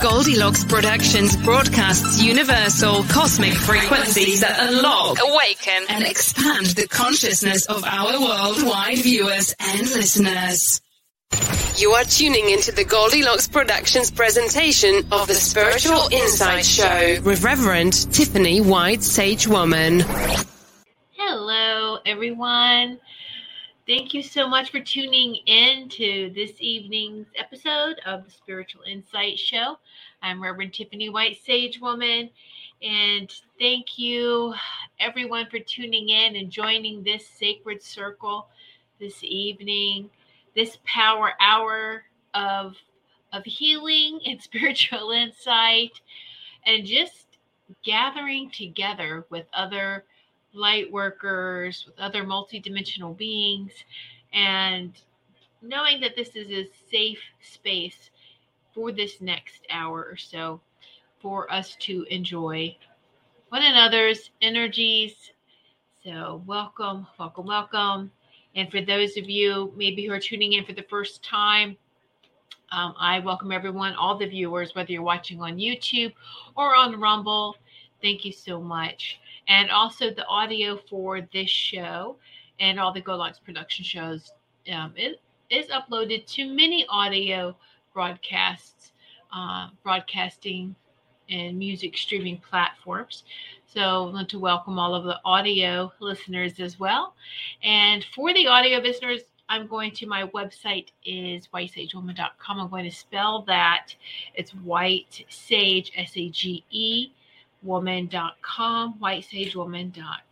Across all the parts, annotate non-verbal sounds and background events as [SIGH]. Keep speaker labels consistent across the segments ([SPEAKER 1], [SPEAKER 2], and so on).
[SPEAKER 1] Goldilocks Productions broadcasts universal cosmic frequencies that unlock, awaken, and expand the consciousness of our worldwide viewers and listeners. You are tuning into the Goldilocks Productions presentation of the Spiritual Insight Show with Reverend Tiffany White Sage Woman.
[SPEAKER 2] Hello, everyone. Thank you so much for tuning in to this evening's episode of the Spiritual Insight Show. I'm Reverend Tiffany White Sage Woman, and thank you, everyone, for tuning in and joining this sacred circle this evening, this power hour of of healing [LAUGHS] and spiritual insight, and just gathering together with other light workers, with other multidimensional beings, and knowing that this is a safe space for this next hour or so for us to enjoy one another's energies. So, welcome, welcome, welcome. And for those of you maybe who are tuning in for the first time, um, I welcome everyone, all the viewers, whether you're watching on YouTube or on Rumble. Thank you so much and also the audio for this show and all the Goldilocks production shows um, it is uploaded to many audio broadcasts, uh, broadcasting and music streaming platforms. So I want to welcome all of the audio listeners as well. And for the audio listeners, I'm going to my website is whitesagewoman.com. I'm going to spell that. It's white sage, S A G E woman.com, whitesagewoman.com.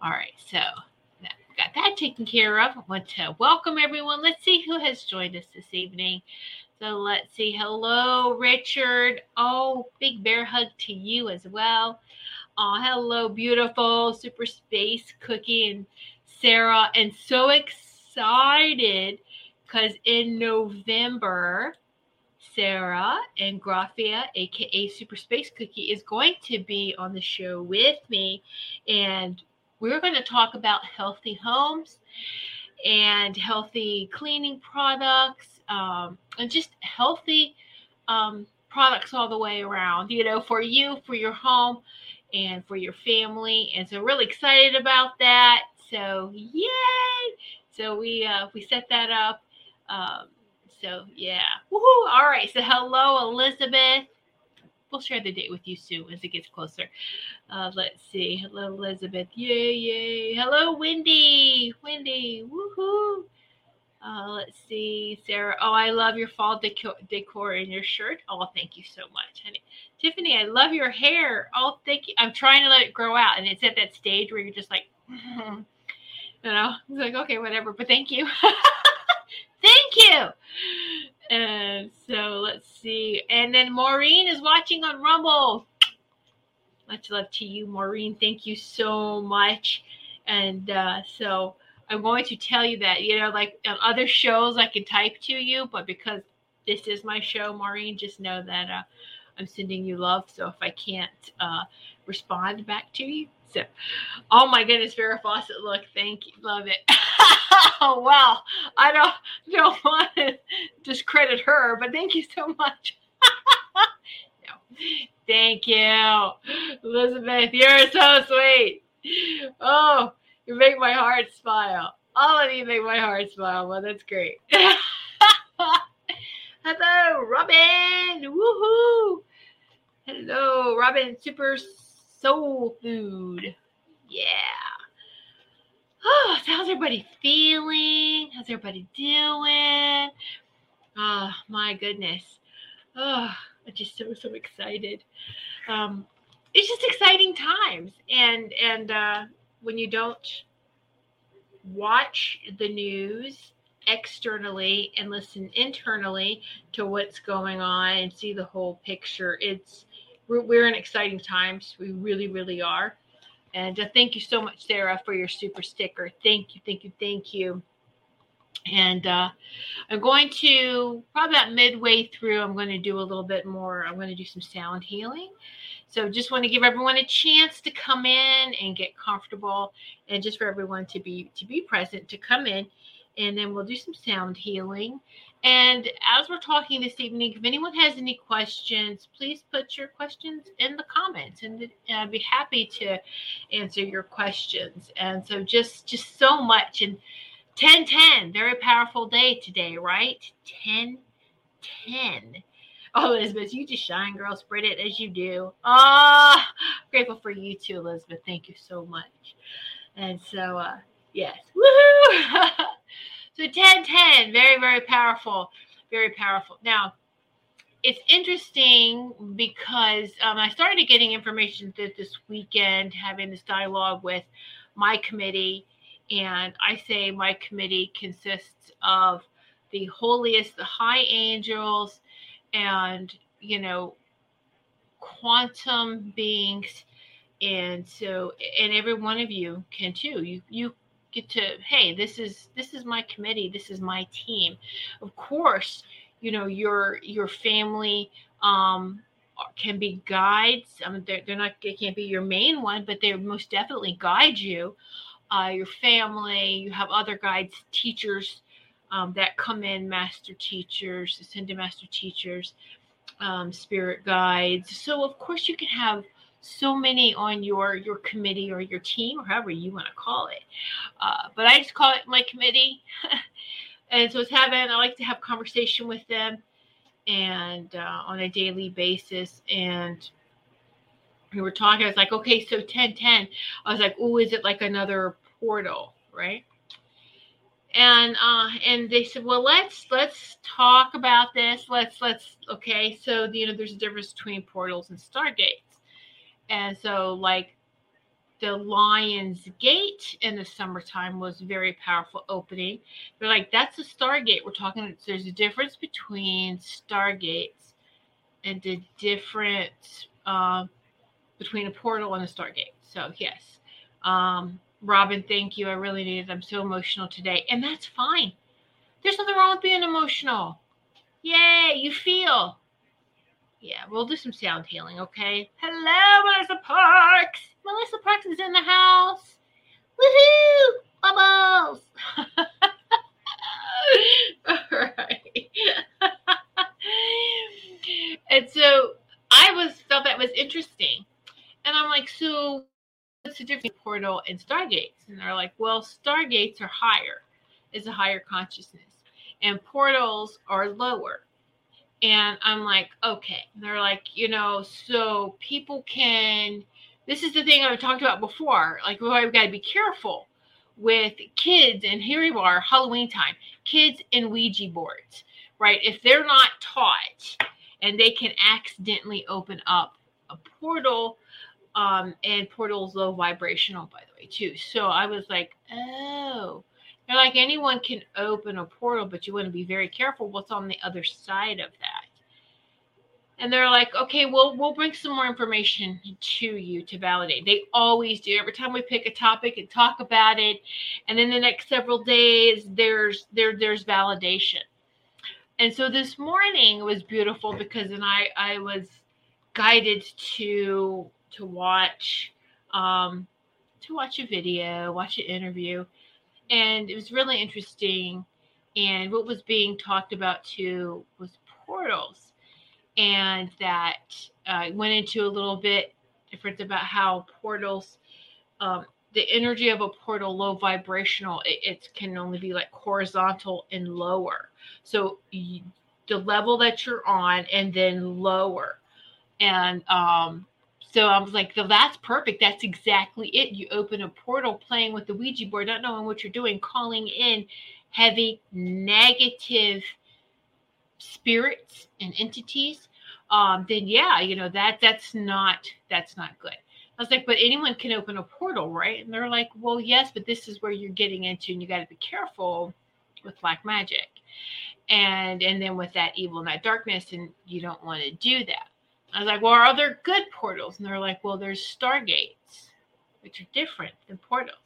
[SPEAKER 2] All right, so got that taken care of. I want to welcome everyone. Let's see who has joined us this evening. So let's see. Hello, Richard. Oh, big bear hug to you as well. Oh, hello, beautiful super space cookie and Sarah. And so excited because in November, Sarah and Graphia, aka Super Space Cookie, is going to be on the show with me. And we're going to talk about healthy homes and healthy cleaning products um, and just healthy um, products all the way around, you know, for you, for your home, and for your family. And so, really excited about that. So, yay! So we uh, we set that up. Um, so yeah, woohoo! All right. So hello, Elizabeth. We'll share the date with you soon as it gets closer. Uh, let's see. Hello, Elizabeth. Yay, yay. Hello, Wendy. Wendy. Woohoo. Uh, let's see, Sarah. Oh, I love your fall decor, in your shirt. Oh, thank you so much, honey. Tiffany, I love your hair. Oh, thank you. I'm trying to let it grow out, and it's at that stage where you're just like, [LAUGHS] you know, it's like okay, whatever. But thank you, [LAUGHS] thank you. And so let's see, and then Maureen is watching on Rumble. Much love to you, Maureen. Thank you so much. And uh, so I'm going to tell you that, you know, like on other shows, I can type to you, but because this is my show, Maureen, just know that uh, I'm sending you love. So if I can't uh, respond back to you, so oh my goodness, Vera Fawcett, look, thank you, love it. [LAUGHS] oh wow, I don't don't [LAUGHS] want to discredit her, but thank you so much. [LAUGHS] no, thank you, Elizabeth. You're so sweet. Oh, you make my heart smile. All of you make my heart smile. Well, that's great. Hello, Robin. Woohoo. Hello, Robin. Super soul food. Yeah. Oh, so how's everybody feeling? How's everybody doing? Oh, my goodness. Oh, I'm just so, so excited. Um, it's just exciting times. And, and, uh, when you don't watch the news externally and listen internally to what's going on and see the whole picture it's we're, we're in exciting times. We really really are. And uh, thank you so much sarah for your super sticker. Thank you thank you thank you. And uh, i'm going to probably about midway through i'm going to do a little bit more i'm going to do some sound healing. So just want to give everyone a chance to come in and get comfortable and just for everyone to be to be present to come in. And then we'll do some sound healing. And as we're talking this evening, if anyone has any questions, please put your questions in the comments and I'd be happy to answer your questions. And so just just so much and 1010, very powerful day today, right? 10 10 Oh, Elizabeth, you just shine, girl. Spread it as you do. Ah, oh, grateful for you too, Elizabeth. Thank you so much. And so, uh, yes, woohoo! [LAUGHS] so 10 10, very, very powerful. Very powerful. Now, it's interesting because um, I started getting information that this weekend, having this dialogue with my committee. And I say my committee consists of the holiest, the high angels, and you know quantum beings and so and every one of you can too you you get to hey this is this is my committee this is my team. Of course you know your your family um can be guides. I mean they're, they're not they can't be your main one but they most definitely guide you. Uh, your family you have other guides teachers um, that come in master teachers, ascended master teachers, um, spirit guides. So of course you can have so many on your your committee or your team or however you want to call it. Uh, but I just call it my committee. [LAUGHS] and so it's having I like to have conversation with them and uh, on a daily basis and we were talking. I was like, okay, so 10 10. I was like, oh, is it like another portal, right? and uh and they said well let's let's talk about this let's let's okay so you know there's a difference between portals and stargates and so like the lion's gate in the summertime was very powerful opening they're like that's a stargate we're talking there's a difference between stargates and the difference uh, between a portal and a stargate so yes um Robin, thank you. I really needed. I'm so emotional today. And that's fine. There's nothing wrong with being emotional. Yay, you feel. Yeah, we'll do some sound healing, okay? Hello, Melissa Parks. Melissa Parks is in the house. Woohoo! Bubbles. [LAUGHS] All right. [LAUGHS] and so I was felt that was interesting, and I'm like, so what's the difference portal and stargates? And they're like, well, stargates are higher, is a higher consciousness, and portals are lower and I'm like, okay. And they're like, you know, so people can. This is the thing I've talked about before. Like, well, I've got to be careful with kids, and here we are, Halloween time, kids and Ouija boards, right? If they're not taught and they can accidentally open up a portal, um, and portal's low vibrational, by the way, too. So I was like, oh, they're like anyone can open a portal, but you want to be very careful what's on the other side of that. And they're like, okay, well, we'll bring some more information to you to validate. They always do. Every time we pick a topic and talk about it, and then the next several days, there's there there's validation. And so this morning was beautiful because then I I was guided to to watch um, to watch a video, watch an interview, and it was really interesting. And what was being talked about too was portals, and that uh, went into a little bit different about how portals, um, the energy of a portal, low vibrational, it, it can only be like horizontal and lower. So you, the level that you're on, and then lower, and um, so I was like, so that's perfect. That's exactly it. You open a portal playing with the Ouija board, not knowing what you're doing, calling in heavy negative spirits and entities. Um, then yeah, you know, that that's not that's not good. I was like, but anyone can open a portal, right? And they're like, well, yes, but this is where you're getting into, and you got to be careful with black magic, and and then with that evil and that darkness, and you don't want to do that. I was like, well, are there good portals? And they're like, well, there's stargates, which are different than portals.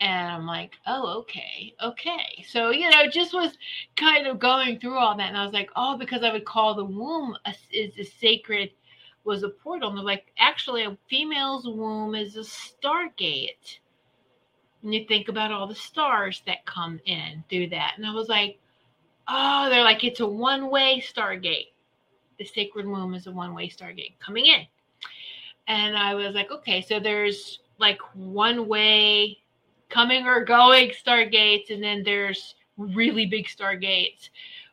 [SPEAKER 2] And I'm like, oh, okay, okay. So, you know, just was kind of going through all that. And I was like, oh, because I would call the womb a, is a sacred, was a portal. And they're like, actually, a female's womb is a stargate. And you think about all the stars that come in through that. And I was like, oh, they're like, it's a one way stargate the sacred womb is a one-way stargate coming in. And I was like, okay, so there's like one way coming or going stargates, and then there's really big stargates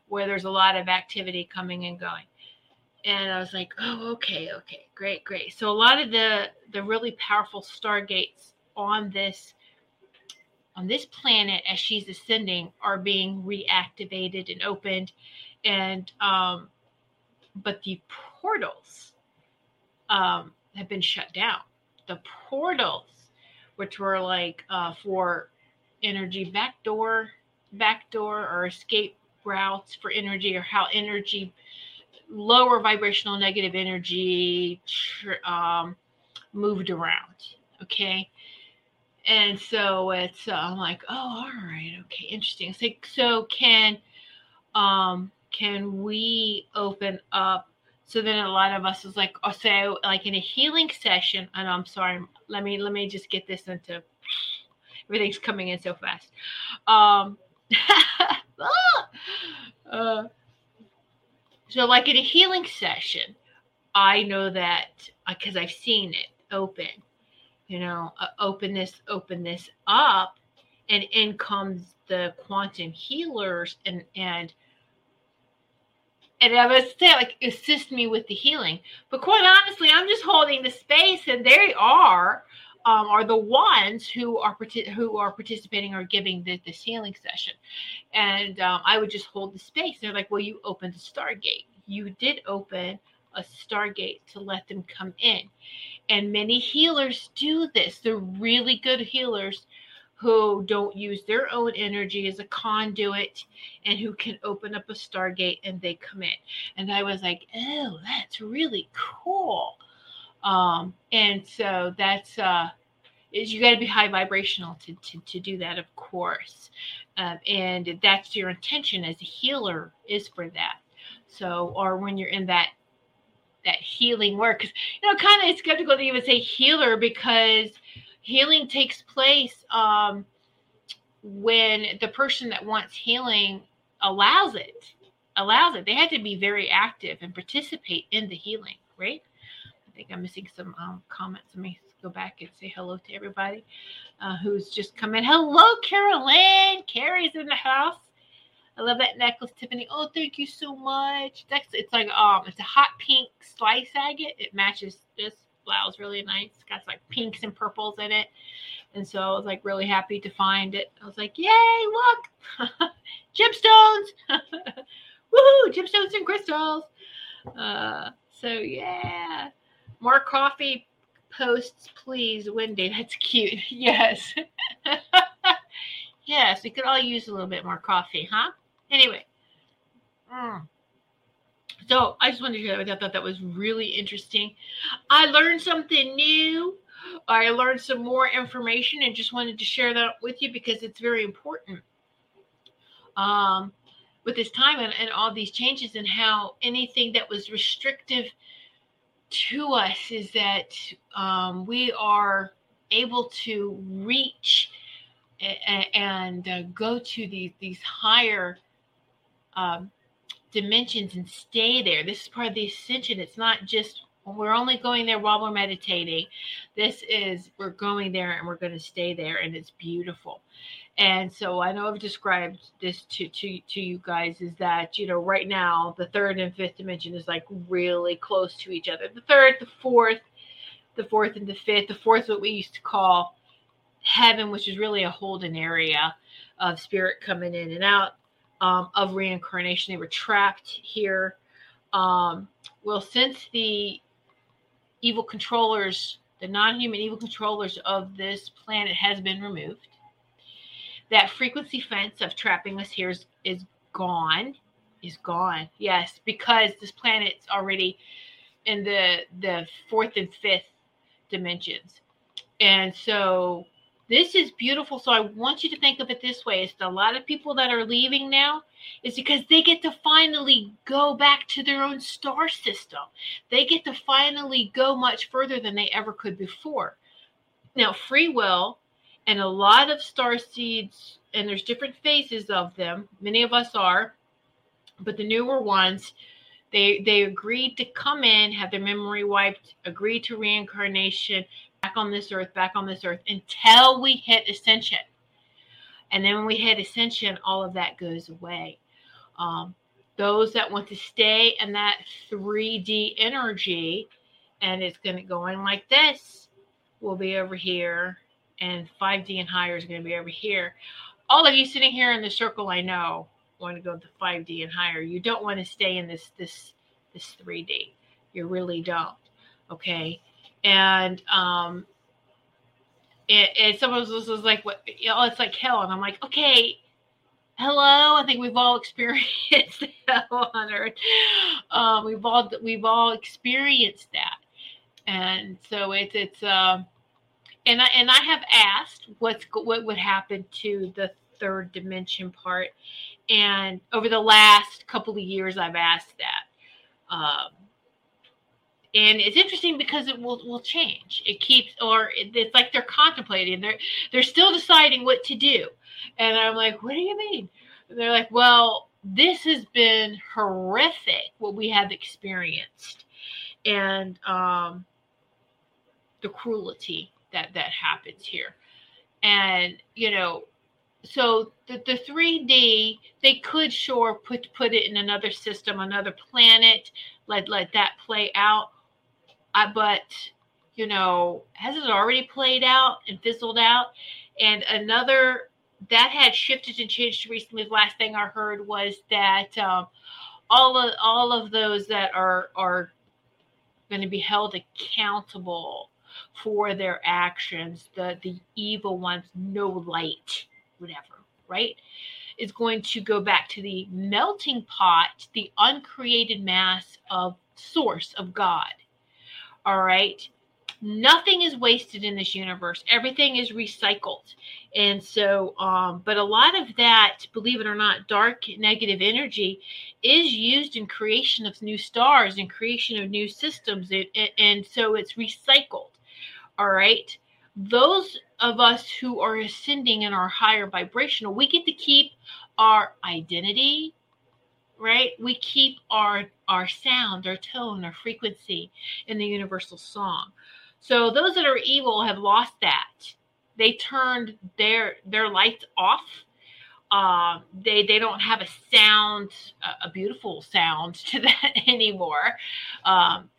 [SPEAKER 2] where there's a lot of activity coming and going. And I was like, oh, okay, okay, great, great. So a lot of the the really powerful stargates on this on this planet as she's ascending are being reactivated and opened and um, but the portals um, have been shut down. The portals, which were like uh, for energy backdoor, backdoor or escape routes for energy, or how energy, lower vibrational negative energy um, moved around. Okay. And so it's, uh, I'm like, oh, all right, okay, interesting. So, so can um, can we open up so then a lot of us is like oh so like in a healing session and i'm sorry let me let me just get this into everything's coming in so fast. Um [LAUGHS] uh, so like in a healing session i know that because uh, i've seen it open you know uh, open this open this up and in comes the quantum healers and and and I was saying, like, assist me with the healing. But quite honestly, I'm just holding the space, and they are um, are the ones who are who are participating or giving the, this healing session. And um, I would just hold the space. They're like, "Well, you opened the Stargate. You did open a Stargate to let them come in." And many healers do this. They're really good healers who don't use their own energy as a conduit and who can open up a stargate and they come in. And I was like, oh, that's really cool. Um, and so that's uh is you got to be high vibrational to, to, to do that, of course. Um, and that's your intention as a healer is for that. So, or when you're in that that healing work, you know, kind of it's skeptical to even say healer because healing takes place um, when the person that wants healing allows it allows it they have to be very active and participate in the healing right i think I'm missing some um, comments. Let me go back and say hello to everybody uh, who's just come in. Hello, Carolyn. Carrie's in the house. I love that necklace, Tiffany. Oh, thank you so much. That's it's like um, it's a hot pink slice agate. It matches this blouse really nice. It's got like pinks and purples in it. And so I was like really happy to find it. I was like, yay, look, [LAUGHS] gemstones. [LAUGHS] Woohoo, gemstones and crystals. Uh, so yeah. More coffee posts, please, Wendy. That's cute. [LAUGHS] Yes. yes, we could all use a little bit more coffee, huh? Anyway. Mm. So I just wanted to share that. with you. I thought that was really interesting. I learned something new. I learned some more information and just wanted to share that with you because it's very important. Um, with this time and, and all these changes and how anything that was restrictive to us is that um, we are able to reach and, and uh, go to these these higher um, dimensions and stay there. This is part of the ascension. It's not just we're only going there while we're meditating. This is we're going there and we're going to stay there, and it's beautiful. And so I know I've described this to, to to you guys is that you know right now the third and fifth dimension is like really close to each other. The third, the fourth, the fourth and the fifth. The fourth, what we used to call heaven, which is really a holding area of spirit coming in and out um, of reincarnation. They were trapped here. Um, well, since the evil controllers, the non-human evil controllers of this planet has been removed that frequency fence of trapping us here is, is gone is gone yes because this planet's already in the the fourth and fifth dimensions and so this is beautiful. So i want you to think of it this way it's a lot of people that are leaving now is because they get to finally go back to their own star system. They get to finally go much further than they ever could before. Now free will and a lot of star seeds and there's different phases of them. Many of us are but the newer ones they they agreed to come in have their memory wiped agreed to reincarnation back on this earth back on this earth until we hit ascension and then when we hit ascension all of that goes away um, those that want to stay in that 3d energy and it's going to go in like this will be over here and 5D and higher is going to be over here. All of you sitting here in the circle, I know, want to go to 5D and higher. You don't want to stay in this this this 3D. You really don't. Okay, and um, it, it someone was, was like, "What? You know, it's like hell," and I'm like, "Okay." Hello, I think we've all [LAUGHS] experienced hell on earth. Um, we've all we've all experienced that, and so it's it's um, and I and I have asked what's what would happen to the third dimension part, and over the last couple of years, I've asked that. Um, and it's interesting because it will will change. It keeps, or it's like they're contemplating. They're they're still deciding what to do, and I'm like, what do you mean? And they're like, well, this has been horrific what we have experienced, and um, the cruelty that that happens here and you know so the, the 3d they could sure put put it in another system another planet let let that play out I, but you know has it already played out and fizzled out and another that had shifted and changed recently the last thing i heard was that um, all of all of those that are are going to be held accountable for their actions, the the evil ones, no light, whatever, right? Is going to go back to the melting pot, the uncreated mass of source of God. All right. Nothing is wasted in this universe. Everything is recycled. And so, um, but a lot of that, believe it or not, dark negative energy is used in creation of new stars and creation of new systems. It, and so it's recycled. All right. Those of us who are ascending in our higher vibrational, we get to keep our identity, right? We keep our our sound, our tone, our frequency in the universal song. So those that are evil have lost that. They turned their their lights off. Uh, they they don't have a sound, a, beautiful sound to [LAUGHS] that anymore. Um,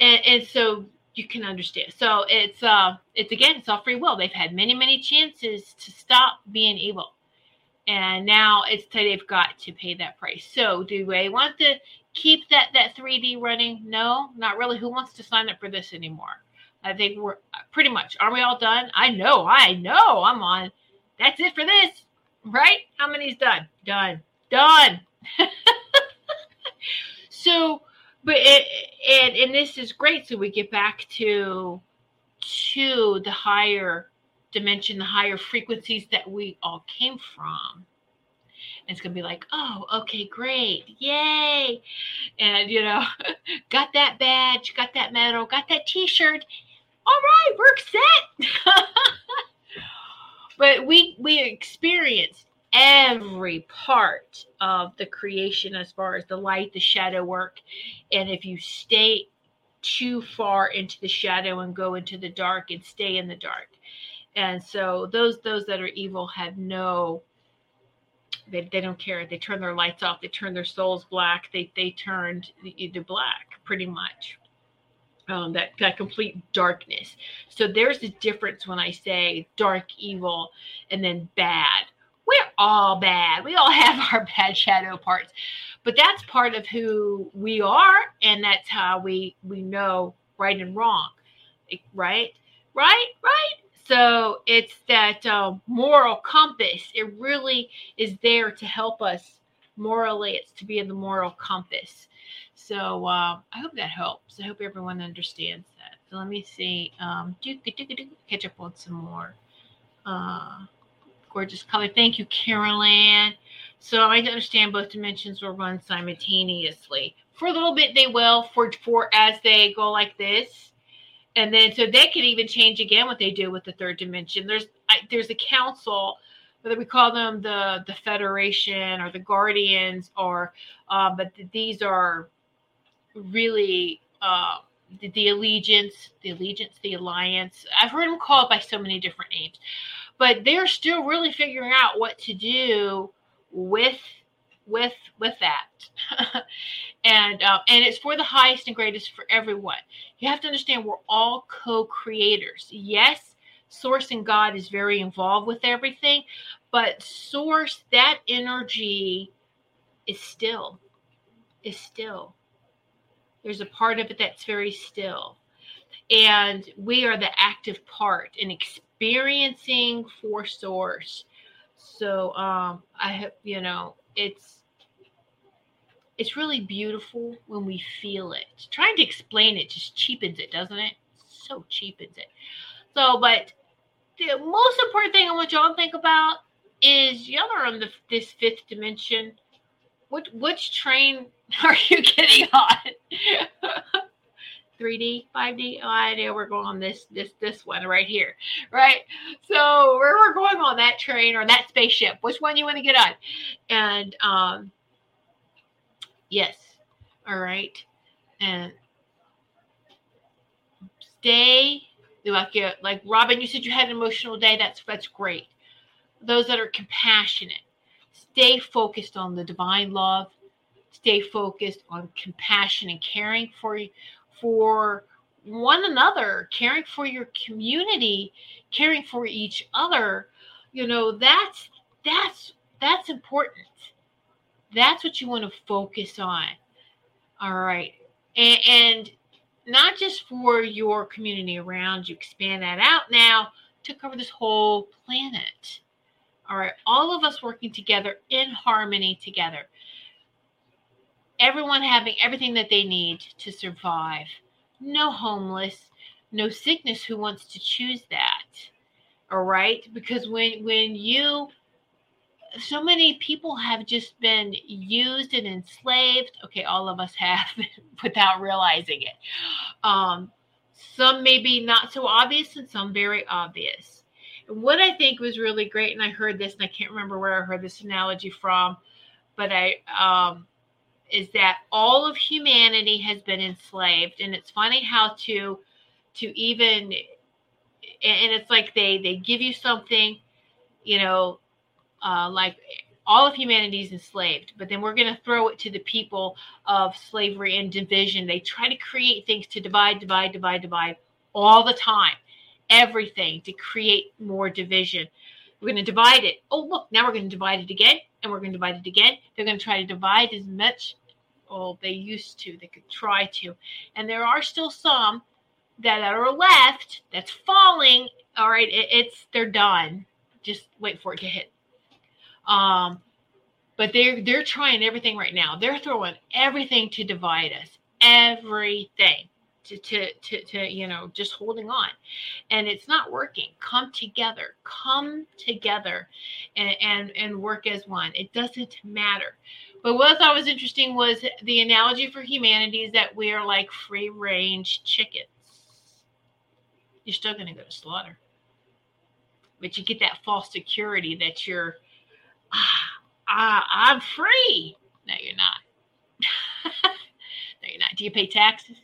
[SPEAKER 2] and, and so you can understand. So it's uh it's again it's all free will. They've had many many chances to stop being evil, and now it's that they've got to pay that price. So do they want to keep that that 3D running? No, not really. Who wants to sign up for this anymore? I think we're uh, pretty much. Are we all done? I know, I know. I'm on. That's it for this, right? How many's done? Done. Done. [LAUGHS] so but it, and and this is great so we get back to to the higher dimension the higher frequencies that we all came from and it's gonna be like oh okay great yay and you know [LAUGHS] got that badge got that medal got that t-shirt all right we're set [LAUGHS] but we we experienced every part of the creation as far as the light, the shadow work. And if you stay too far into the shadow and go into the dark and stay in the dark. And so those those that are evil have no they, they don't care. They turn their lights off. They turn their souls black. They they turned to black pretty much. Um, that that complete darkness. So there's a difference when I say dark evil and then bad we're all bad. We all [LAUGHS] have our bad shadow parts. But that's part of who we are and that's how we we know right and wrong. Right? Right? Right? So it's that uh, moral compass. It really is there to help us morally. It's to be in the moral compass. So uh, I hope that helps. I hope everyone understands that. So let me see. Um, catch up on some more. Uh, gorgeous color. Thank you, Carolyn. So I understand both dimensions will run simultaneously. For a little bit, they will for for as they go like this, and then so they could even change again what they do with the third dimension. There's I, there's a council, whether we call them the the Federation or the Guardians, or uh, but these are really. Uh, the, the allegiance, the allegiance, the alliance. I've heard them called by so many different names, but they're still really figuring out what to do with with with that. [LAUGHS] And uh, and it's for the highest and greatest for everyone. You have to understand we're all co-creators. Yes source and god is very involved with everything but source that energy is still is still. There's a part of it that's very still. And we are the active part in experiencing for source. So um i have you know it's it's really beautiful when we feel it. Trying to explain it just cheapens it doesn't it? So cheapens it. So but the most important thing i want y'all to think about is y'all are on the, this fifth dimension. Which which train [LAUGHS] are you getting on [LAUGHS] 3D, 5D. Oh, I know we're going on this this this one right here, right? So we're, we're going on that train or that spaceship. Which one you want to get on? And um, yes, all right, and stay like you, like Robin. You said you had an emotional day. That's that's great. Those that are compassionate, stay focused on the divine love. Stay focused on compassion and caring for for one another, caring for your community, caring for each other, you know, that's that's that's important. That's what you want to focus on. All right. And, and not just for your community around you, expand that out now to cover this whole planet. All right. All of us working together in harmony together everyone having everything that they need to survive. No homeless, no sickness who wants to choose that. All right? Because when when you so many people have just been used and enslaved. Okay, all of us have [LAUGHS] without realizing it. Um, some maybe not so obvious and some very obvious. What I think was really great, and I heard this, and I can't remember where I heard this analogy from, but I um, is that all of humanity has been enslaved, and it's funny how to to even and it's like they they give you something, you know, uh, like all of humanity is enslaved, but then we're going to throw it to the people of slavery and division. They try to create things to divide, divide, divide, divide all the time, everything to create more division. We're going to divide it. Oh, look, now we're going to divide it again, and we're going to divide it again. They're going to try to divide as much. Oh, they used to. They could try to, and there are still some that are left that's falling. All right, it, it's they're done. Just wait for it to hit um, but they're they're trying everything right now. They're throwing everything to divide us, everything to to to, to you know just holding on, and it's not working. Come together, come together, and and and work as one. It doesn't matter. But what I thought was interesting was the analogy for humanity is that we are like free range chickens. You're still going to go to slaughter, but you get that false security that you're ah, I'm free. No, you're not. [LAUGHS] no, you're not. Do you pay taxes?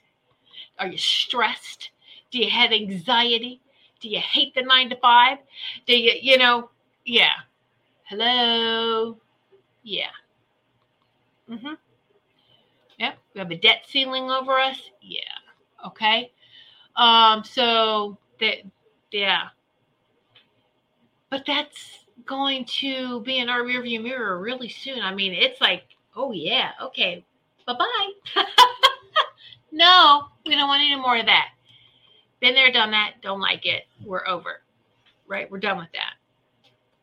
[SPEAKER 2] Are you stressed? Do you have anxiety? Do you hate the nine to five? Do you, you know, yeah. Hello? Yeah. Mm-hmm. Yep. We have a debt ceiling over us? Yeah. Okay. Um, so that yeah. But that's going to be in our rearview mirror really soon. I mean, it's like, oh yeah, okay, bye bye. [LAUGHS] no, we don't want any more of that. Been there, done that. Don't like it. We're over. Right? We're done with that.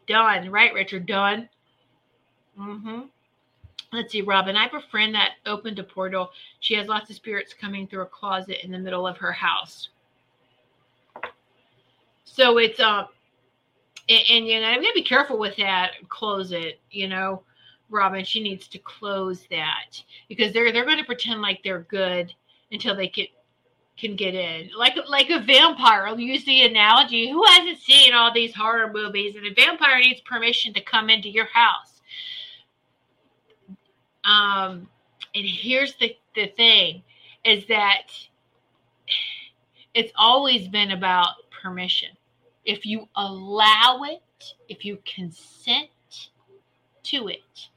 [SPEAKER 2] Done. Right, Richard? Done. Mm-hmm. Let's see, Robin. I have a friend that opened a portal. She has lots of spirits coming through a closet in the middle of her house. So it's uh and, and you know, I'm gonna be careful with that. Close it, you know. Robin, she needs to close that because they're they're to pretend like they're good until they can can get in. Like like a vampire. I'll use the analogy. Who hasn't seen all these horror movies? And a vampire needs permission to come into your house. Um, and here's the the thing, is that it's always been about permission if you allow it, if you consent to it,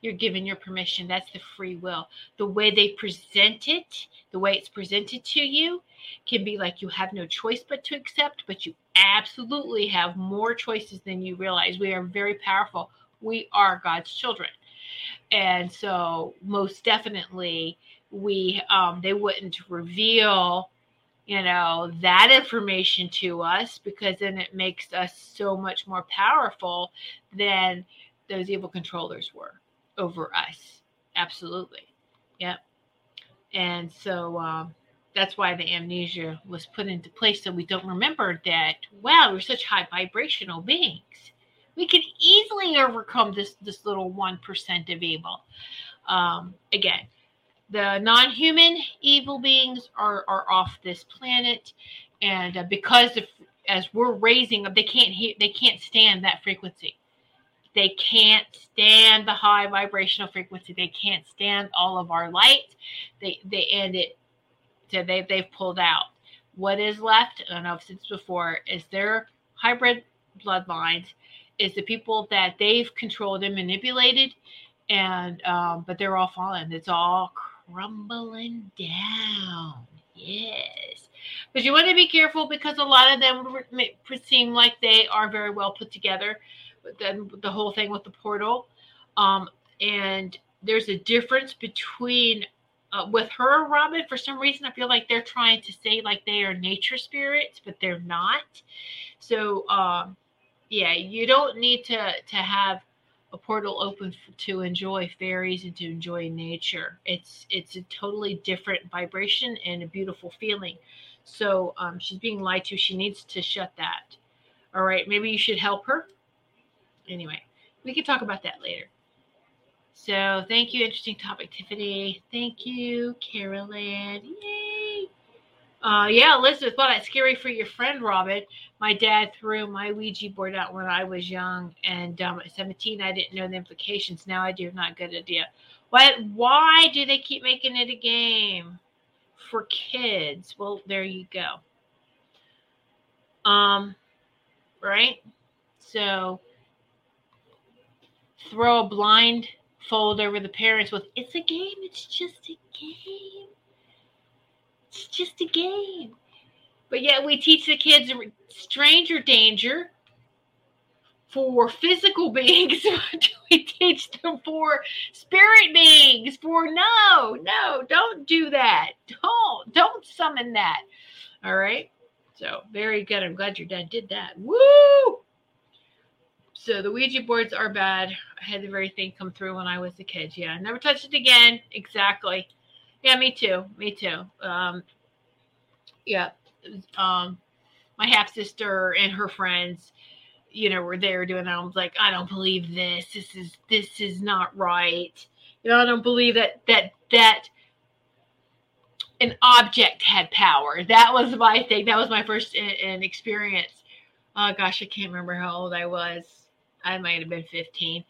[SPEAKER 2] you're given your permission. That's the free will. The way they present it, the way it's presented to you, can be like you have no choice but to accept, but you absolutely have more choices than you realize. We are very powerful. We are God's children. And so, most definitely, we um, they wouldn't reveal you know that information to us because then it makes us so much more powerful than those evil controllers were over us. Absolutely. Yep. And so um, that's why the amnesia was put into place so we don't remember that wow we're such high vibrational beings we can easily overcome this this little 1% of evil. Um, again the non-human evil beings are are off this planet and uh, because of, as we're raising them they can't hear they can't stand that frequency. They can't stand the high vibrational frequency. They can't stand all of our light. They they end it so they, they've pulled out. What is left i don't know if it's before is their hybrid bloodlines is the people that they've controlled and manipulated and um, but they're all fallen it's all crumbling down. Yes. But you want to be careful because a lot of them seem like they are very well put together. But then the whole thing with the portal. Um, and there's a difference between uh, with her, Robin. For some reason, I feel like they're trying to say like they are nature spirits, but they're not. So, um, yeah, you don't need to to have a portal open f- to enjoy fairies and to enjoy nature. It's it's a totally different vibration and a beautiful feeling. So um, she's being lied to. She needs to shut that. All right, maybe you should help her. Anyway, we can talk about that later. So thank you, interesting topic, Tiffany. Thank you, Carolyn. Yay! Uh, yeah, Elizabeth, well, that's scary for your friend, Robin. My dad threw my Ouija board out when I was young, and um, at 17, I didn't know the implications. Now I do. Not good idea. What? Why do they keep making it a game for kids? Well, there you go. Um, right. So throw a blindfold over the parents with "It's a game. It's just a game." It's just a game. But yet we teach the kids stranger danger for physical [LAUGHS] beings. what do we teach them for spirit beings. For no, no, don't do that. Don't, don't summon that. All right. So very good. I'm glad your dad did that. Woo! So the Ouija boards are bad. I had the very thing come through when I was a kid. Yeah, never touched it again. Exactly. Yeah, me too. Me too. Um, yeah. Um, my half sister and her friends, you know, were there doing that. I was like, I don't believe this. This is this is not right. You know, I don't believe that that that an object had power. That was my thing. That was my first in, in experience. Oh gosh, I can't remember how old I was. I might have been 15,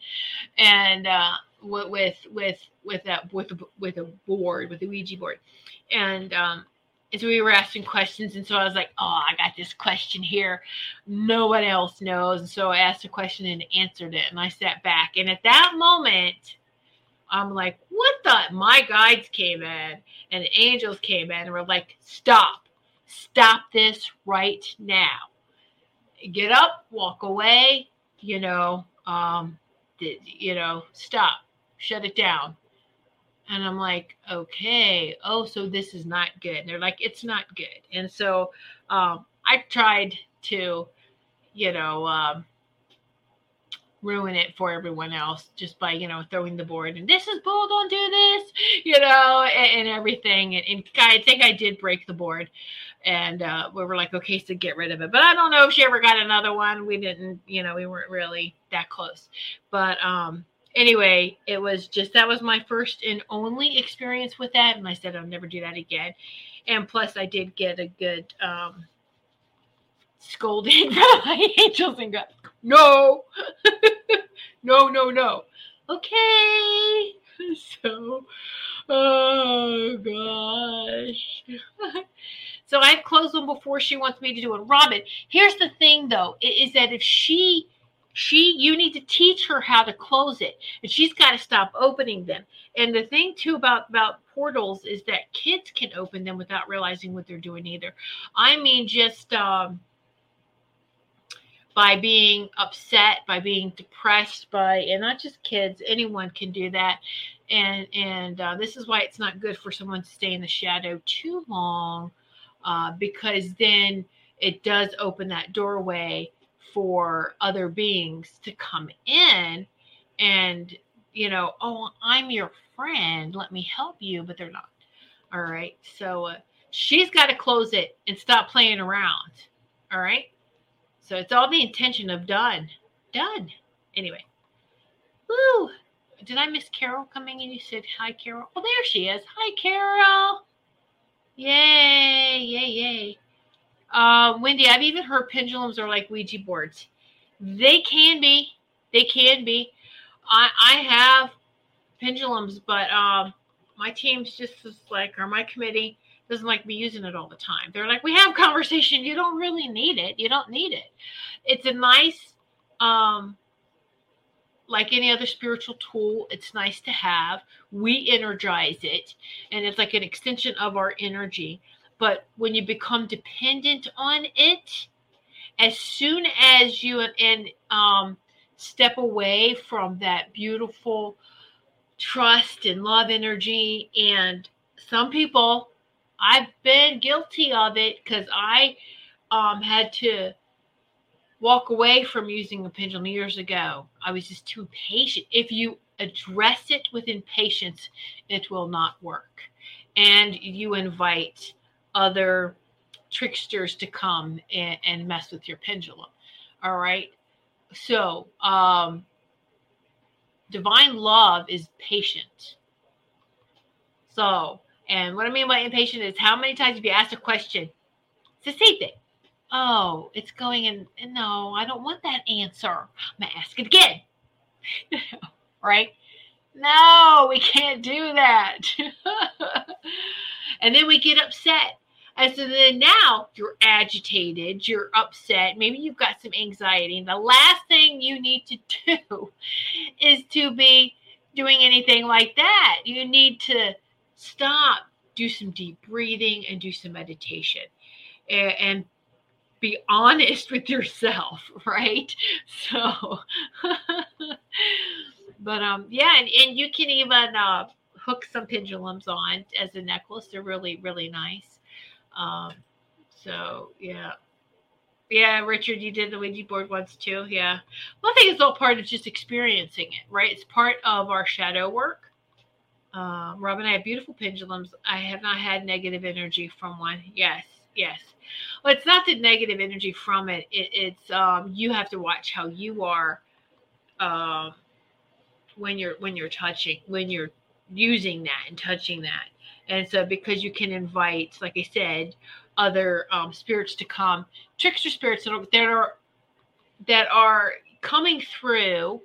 [SPEAKER 2] and uh, with with with that with with a board with a Ouija board, and um, and so we were asking questions, and so I was like, "Oh, I got this question here, no one else knows." And so I asked a question and answered it, and I sat back, and at that moment, I'm like, "What the?" My guides came in, and angels came in, and were like, "Stop, stop this right now! Get up, walk away, you know, um, you know, stop, shut it down." And I'm like, okay, oh, so this is not good. And they're like, it's not good. And so um, I tried to, you know, um, ruin it for everyone else just by, you know, throwing the board and this is bull, don't do this, you know, and, and everything. And, and, I think I did break the board. And uh, we were like, okay, so get rid of it. But I don't know if she ever got another one. We didn't, you know, we weren't really that close. But, um, anyway, it was just that was my first and only experience with that, and I said I'll never do that again. And plus, I did get a good um, scolding [LAUGHS] from my angels and got no, [LAUGHS] no, no, no. Okay, [LAUGHS] so oh gosh. so I've closed them before she wants me to do it. Robin, here's the thing though, is that if she she you need to teach her how to close it and she's got to stop opening them. And the thing too about about portals is that kids can open them without realizing what they're doing either. I mean just um by being upset by being depressed by and not just kids anyone can do that. And and uh, this is why it's not good for someone to stay in the shadow too long uh, because then it does open that doorway for other beings to come in and you know oh i'm your friend let me help you but they're not. All right? So uh, she's got to close it and stop playing around. All right? So it's all the intention of done. Done. Anyway. Woo! did i miss carol coming in? You said hi carol. Oh there she is. Hi carol. Yay yay yay uh, Wendy, I've even heard pendulums are like Ouija boards. They can be. They can be. I I have pendulums, but um, my team's just like, or my committee doesn't like me using it all the time. They're like, we have conversation. You don't really need it. You don't need it. It's a nice, um, like any other spiritual tool. It's nice to have. We energize it, and it's like an extension of our energy. But when you become dependent on it, as soon as you and um, step away from that beautiful trust and love energy, and some people, I've been guilty of it because I um, had to walk away from using a pendulum years ago. I was just too patient. If you address it with impatience, it will not work. And you invite other tricksters to come and, and mess with your pendulum. All right. So, um, divine love is patient. So, And what I mean by impatient is how many times have you asked a question? It's the same thing. Oh, it's going in. No, I don't want that answer. I'm going to ask it again. [LAUGHS] right? No, we can't do that. [LAUGHS] and then we get upset. And so then now you're agitated, you're upset, maybe you've got some anxiety. And the last thing you need to [LAUGHS] do is to be doing anything like that. You need to stop, do some deep breathing, and do some meditation. And, and be honest with yourself, [LAUGHS] right? So, [LAUGHS] but um, yeah, and, and you can even uh, hook some pendulums on as a necklace. They're really, really nice. Um, so yeah. Yeah, Richard, you did the Ouija board once too. Yeah. Well, I think it's all part of just experiencing it, right? It's part of our shadow work. Uh, Rob and I have beautiful pendulums. I have not had negative energy from one. Yes, yes. Well, it's not the negative energy from it. it it's um, you have to watch how you are uh, when you're when you're touching when you're using that and touching that. And so, because you can invite, like I said, other um, spirits to come, trickster spirits that are, that are that are coming through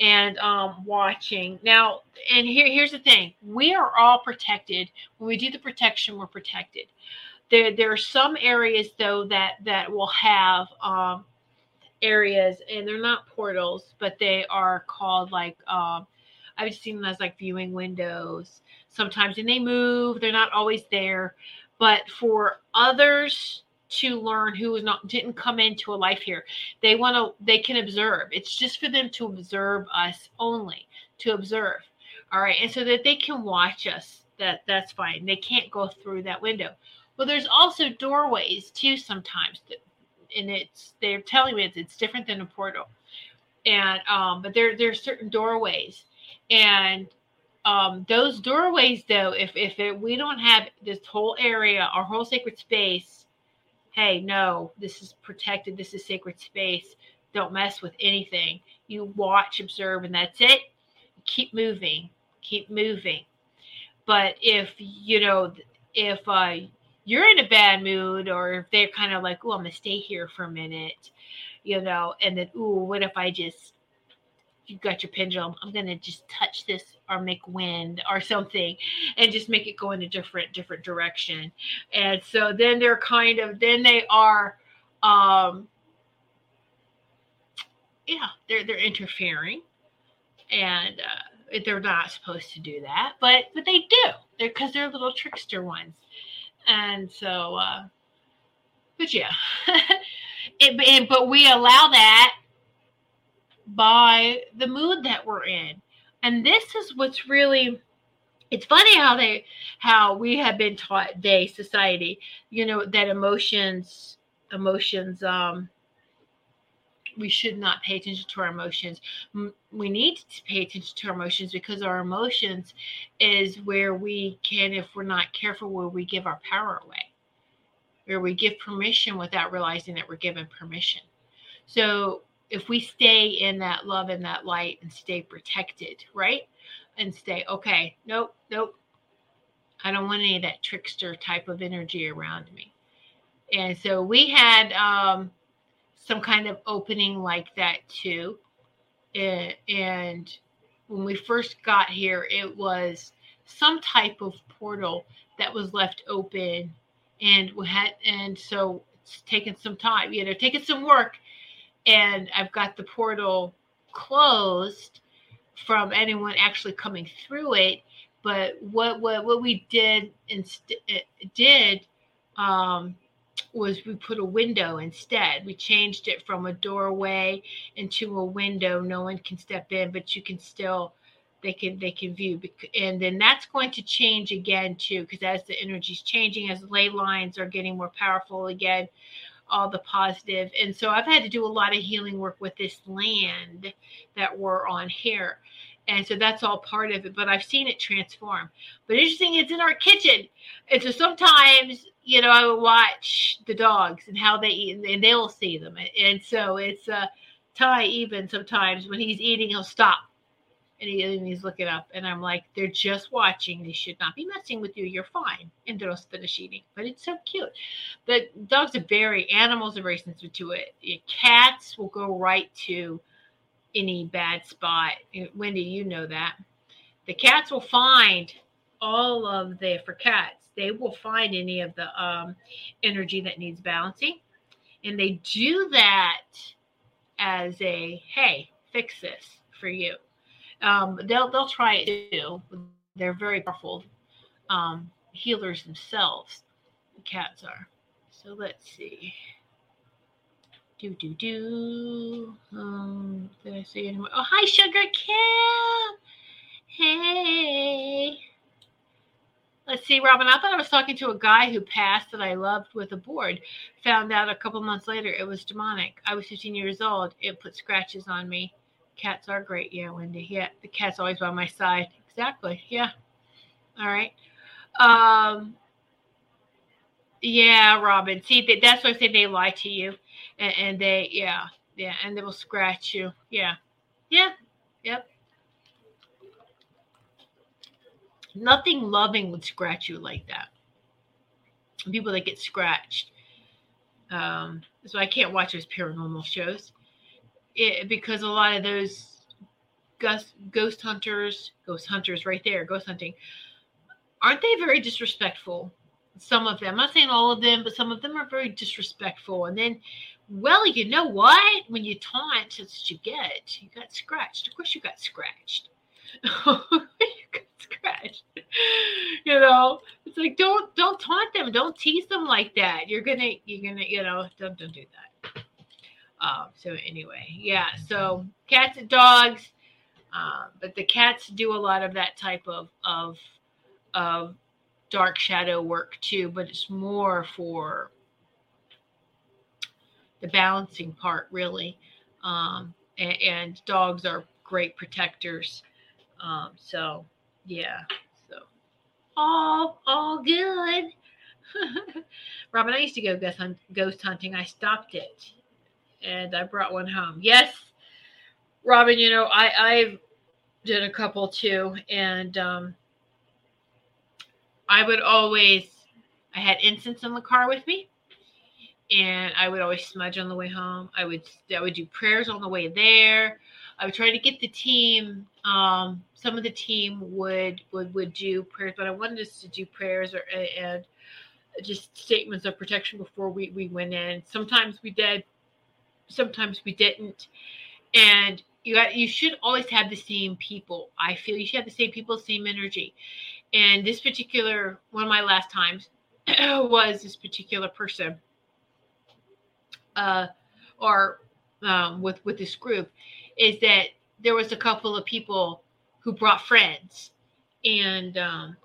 [SPEAKER 2] and um, watching. Now, and here, here's the thing: we are all protected. When we do the protection, we're protected. There, there are some areas though that that will have um, areas, and they're not portals, but they are called like um, I've seen them as like viewing windows sometimes, and they move. They're not always there, but for others to learn who is not didn't come into a life here they want to they can observe. It's just for them to observe us only to observe. All right and so that they can watch us that that's fine. They can't go through that window. Well there's also doorways too sometimes and it's they're telling me it's, it's different than a portal. And um but there there's certain doorways. And um those doorways though if if it, we don't have this whole area our whole sacred space hey no this is protected this is sacred space. Don't mess with anything. You watch observe and that's it. Keep moving keep moving. But if you know if uh you're in a bad mood or if they're kind of like, oh, I'm gonna stay here for a minute, you know, and then, ooh, what if I just you got your pendulum, I'm gonna just touch this or make wind or something and just make it go in a different different direction. And so then they're kind of then they are um yeah, they're they're interfering and uh they're not supposed to do that, but but they do. They're because they're little trickster ones and so uh but yeah [LAUGHS] it, but we allow that by the mood that we're in and this is what's really it's funny how they how we have been taught day society you know that emotions emotions um we should not pay attention to our emotions. We need to pay attention to our emotions because our emotions is where we can, if we're not careful, where we give our power away, where we give permission without realizing that we're given permission. So if we stay in that love and that light and stay protected, right? And stay, okay, nope, nope. I don't want any of that trickster type of energy around me. And so we had um some kind of opening like that too. And when we first got here, it was some type of portal that was left open, and we had, and so it's taken some time, you know, taking some work. And I've got the portal closed from anyone actually coming through it. But what what what we did instead did um, was we put a window instead. We changed it from a doorway into a window. No one can step in, but you can still they can they can view and then that's going to change again too because as the energy is changing as ley lines are getting more powerful again all the positive. And so i've had to do a lot of healing work with this land that we're on here. And so that's all part of it but i've seen it transform. But interesting it's in our kitchen. And so sometimes you know, I would watch the dogs and how they eat, and they'll see them. And so it's uh, Ty even sometimes when he's eating, he'll stop And, he, and he's looking up, and I'm like, they're just watching. They should not be messing with you. You're fine. And they'll finish eating. But it's so cute. But dogs are very, animals are very sensitive to it. Cats will go right to any bad spot. Wendy, you know that. The cats will find all of the, for cats, they will find any of the um, energy that needs balancing. And they do that as a, hey, fix this for you. Um, they'll they'll try it too. They're very powerful um, healers themselves. The cats are. So let's see. Do do do. Um, did I say anymore? Oh, hi, Sugar Kim. Hey. Let's see, Robin. I thought I was talking to a guy who passed that I loved with a board. Found out a couple months later it was demonic. I was 15 years old. It put scratches on me. Cats are great. Yeah, Wendy. Yeah, the cat's always by my side. Exactly. Yeah. All right. Um. Yeah, Robin. See, that's why I say they lie to you, and, and they, yeah, yeah, and they will scratch you. Yeah, yeah, yep. Nothing loving would scratch you like that. People that get scratched. Um, so I can't watch those paranormal shows it, because a lot of those ghost, ghost hunters, ghost hunters right there, ghost hunting, aren't they very disrespectful? Some of them, I'm not saying all of them, but some of them are very disrespectful. And then, well, you know what? When you taunt, that's what you get. You got scratched. Of course, you got scratched. [LAUGHS] you got scratched. You know, it's like don't don't taunt them, don't tease them like that. You're gonna you're gonna you know don't don't do that. Um, so anyway, yeah. So cats and dogs, uh, but the cats do a lot of that type of of of dark shadow work too, but it's more for the balancing part really. Um, and, and dogs are great protectors. Um, so yeah, so all all good. [LAUGHS] Robin, I used to go ghost, hunt, ghost hunting. I stopped it, and I brought one home. Yes, Robin, you know I I've did a couple too, and um, I would always I had incense in the car with me, and I would always smudge on the way home. I would I would do prayers on the way there. I would try to get the team. Um, some of the team would would would do prayers, but I wanted us to do prayers or and just statements of protection before we we went in. Sometimes we did, sometimes we didn't, and you got you should always have the same people. I feel you should have the same people, same energy. And this particular one of my last times [CLEARS THROAT] was this particular person, uh, or um, with with this group, is that there was a couple of people who brought friends, and um,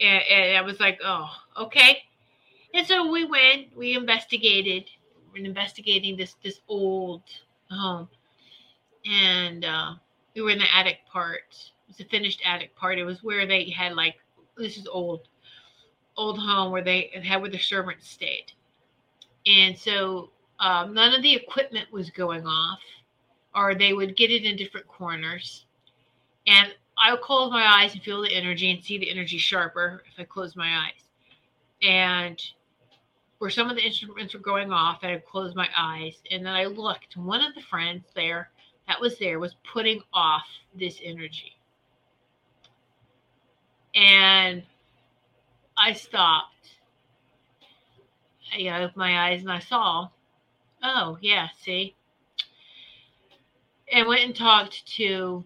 [SPEAKER 2] and, and I was like, oh, okay. And so we went, we investigated, investigating this this old home, and uh, we were in the attic part. It was a finished attic part. It was where they had like this is old, old home where they had where the servants stayed, and so um, none of the equipment was going off or they would get it in different corners. And I would close my eyes and feel the energy and see the energy sharper if I close my eyes. And where some of the instruments were going off, I would close my eyes. And then I looked, one of the friends there that was there was putting off this energy. And I stopped. I opened my eyes and I saw, oh, yeah, see, and went and talked to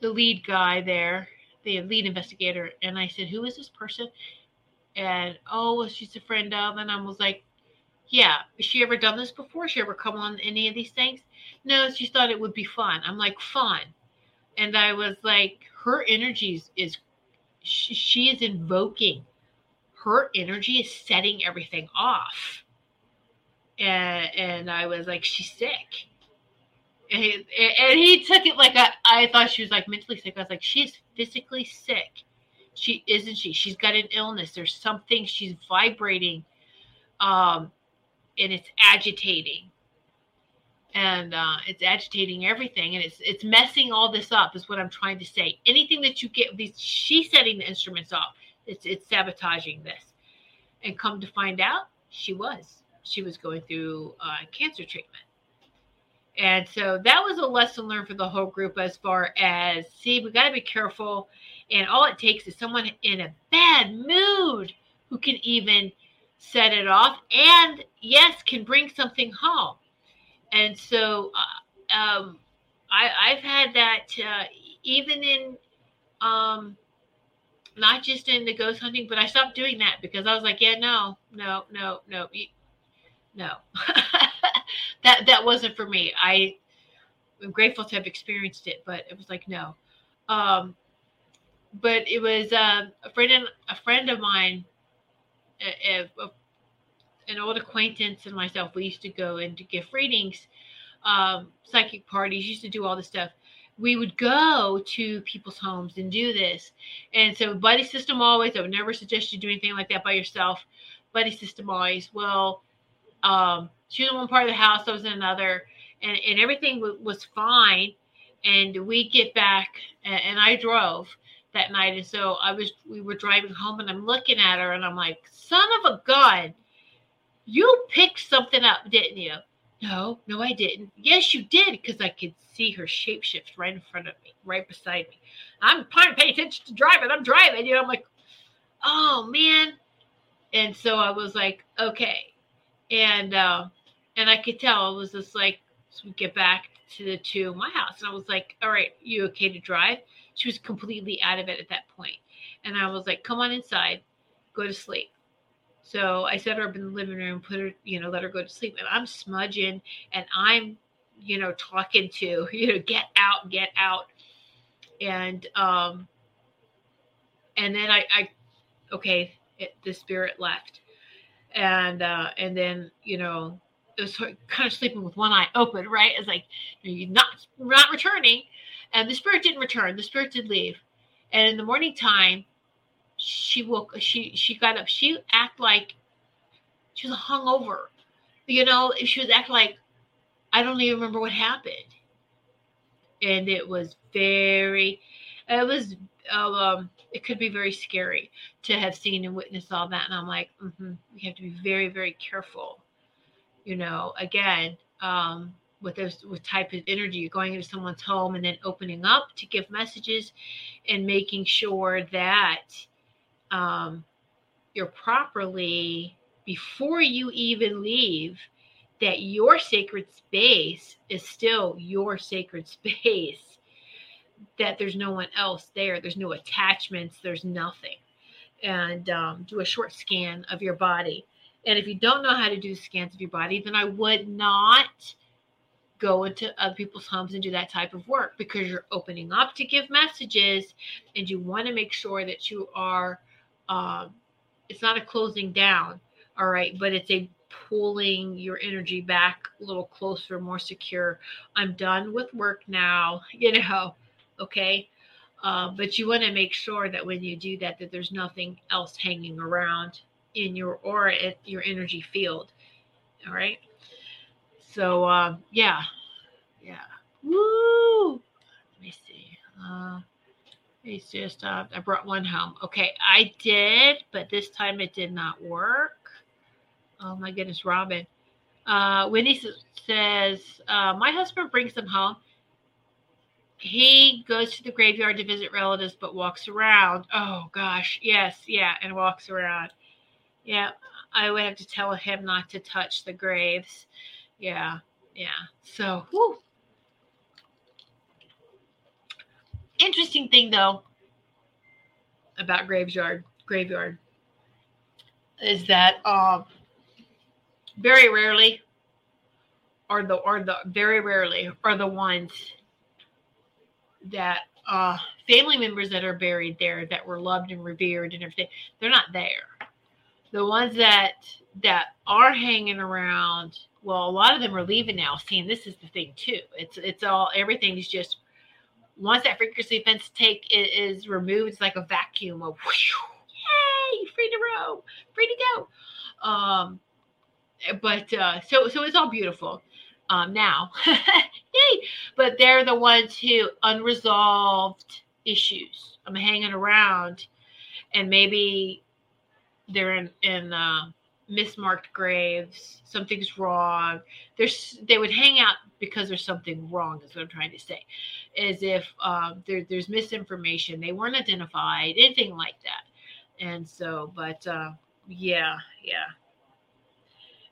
[SPEAKER 2] the lead guy there, the lead investigator, and I said, "Who is this person?" And oh, well, she's a friend of, and I was like, "Yeah, has she ever done this before? She ever come on any of these things?" No, she thought it would be fun. I'm like, "Fun," and I was like, "Her energy is, is she, is invoking." Her energy is setting everything off. And, and I was like, she's sick and he, and he took it like I, I thought she was like mentally sick. I was like, she's physically sick. She isn't she? She's got an illness. There's something she's vibrating, um, and it's agitating. and uh, it's agitating everything and it's it's messing all this up is what i'm trying to say anything that you get these she's setting the instruments off it's it's sabotaging this and come to find out she was she was going through uh, cancer treatment and so that was a lesson learned for the whole group as far as see we got to be careful and all it takes is someone in a bad mood who can even set it off and yes can bring something home and so uh, um, I, I've had that uh, even in um, not just in the ghost hunting, but I stopped doing that because I was like, yeah, no, no, no, no, no, [LAUGHS] that that wasn't for me. I am grateful to have experienced it, but it was like no. Um, but it was uh, a friend, a friend of mine, a, a, an old acquaintance and myself, we used to go and to give readings, um, psychic parties, used to do all this stuff. We would go to people's homes and do this. And so, buddy system always, I would never suggest you do anything like that by yourself. Buddy system always, well, um, she was in one part of the house, I was in another, and, and everything w- was fine. And we get back, and, and I drove that night. And so I was, we were driving home, and I'm looking at her, and I'm like, son of a gun you picked something up, didn't you? No, no, I didn't. Yes, you did, because I could see her shapeshift right in front of me, right beside me. I'm trying to pay attention to driving. I'm driving. You know, I'm like, oh man. And so I was like, okay. And uh, and I could tell it was just like, so we get back to the to my house. And I was like, all right, you okay to drive? She was completely out of it at that point. And I was like, come on inside, go to sleep. So I set her up in the living room, put her, you know, let her go to sleep. And I'm smudging and I'm, you know, talking to, [LAUGHS] you know, get out, get out. And um and then I, I okay, it, the spirit left. And uh and then, you know, it was kind of sleeping with one eye open, right? It's like you're not not returning. And the spirit didn't return. The spirit did leave. And in the morning time, she woke she she got up she act like she was hungover you know she was acting like i don't even remember what happened and it was very it was um it could be very scary to have seen and witnessed all that and i'm like mm-hmm, we have to be very very careful you know again um with those with type of energy going into someone's home and then opening up to give messages and making sure that um, you're properly before you even leave that your sacred space is still your sacred [LAUGHS] space. That there's no one else there. There's no attachments. There's nothing. And um, do a short scan of your body and if you don't know how to do scans of your body then i would not go into other people's homes and do that type of work because you're opening up to give messages and you want to make sure that you are um, it's not a closing down, all right, but it's a pulling your energy back a little closer, more secure. I'm done with work now, [LAUGHS] you know, okay. Uh, but you want to make sure that when you do that, that there's nothing else hanging around in your aura, your energy field. All right. So uh, yeah, yeah. Woo! Let me see. Uh, it's just, uh, I brought one home. Okay, I did, but this time it did not work. Oh my goodness, Robin. Uh, Wendy says, uh, My husband brings them home. He goes to the graveyard to visit relatives, but walks around. Oh gosh, yes, yeah, and walks around. Yeah, I would have to tell him not to touch the graves. Yeah, yeah. So, whew, interesting thing though about graveyard graveyard is that um very rarely are the or the very rarely are the ones that uh family members that are buried there that were loved and revered and everything they're not there the ones that that are hanging around well a lot of them are leaving now seeing this is the thing too it's it's all everything's just once that frequency fence take is removed, it's like a vacuum of whoosh, yay, free to roam, free to go. Um, but uh, so so it's all beautiful. um, now. [LAUGHS] Yay! But they're the ones who unresolved issues. I'm hanging around, and maybe they're in in uh, mismarked graves. Something's wrong. There's they would hang out because there's something wrong. Is what I'm trying to say. Is if um, there, there's misinformation. They weren't identified. Anything like that. And so, but uh, yeah, yeah.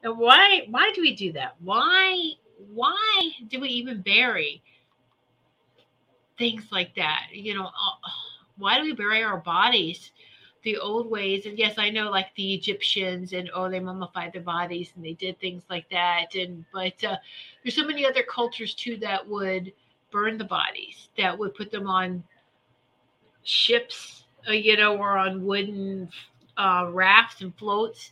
[SPEAKER 2] And why why do we do that? Why why do we even bury things like that? You know, uh, why do we bury our bodies the old ways? And yes, I know like the Egyptians and oh, they mummified their bodies and they did things like that. And but uh, there's so many other cultures too that would burn the bodies, that would put them on ships, uh, you know, or on wooden uh, rafts and floats,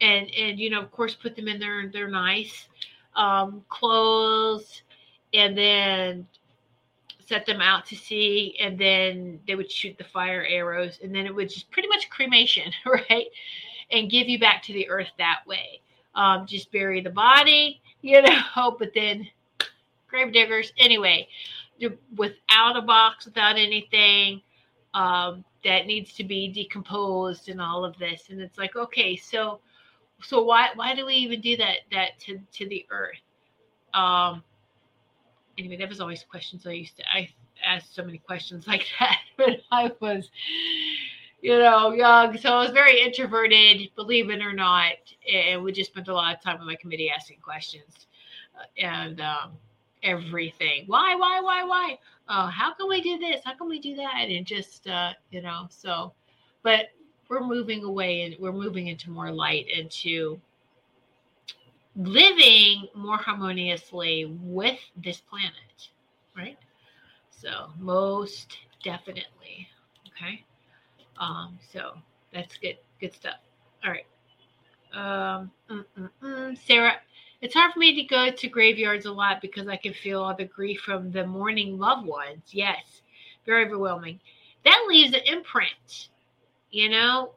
[SPEAKER 2] and and you know, of course, put them in their their nice um, clothes, and then set them out to sea, and then they would shoot the fire arrows, and then it would just pretty much cremation, [LAUGHS] right, and give you back to the earth that way. Um, just bury the body, you know, [LAUGHS] but then grave diggers. Anyway without a box without anything um, that needs to be decomposed and all of this. And it's like okay so so why why do we even do that that to to the earth? Um anyway that was always questions i used to i asked so many questions [LAUGHS] like that when i was you know young so i was very introverted believe it or not and we just spent a lot of time on my committee asking questions uh, and um everything why why why why uh, how can we do this? How can we do that? And just, uh, you know, so, but we're moving away and we're moving into more light, into living more harmoniously with this planet, right? So, most definitely. Okay. Um, so that's good, good stuff. All right. Um, mm, mm, mm. Sarah, it's hard for me to go to graveyards a lot because I can feel all the grief from the mourning loved ones. Yes, very overwhelming. That leaves an imprint. You know,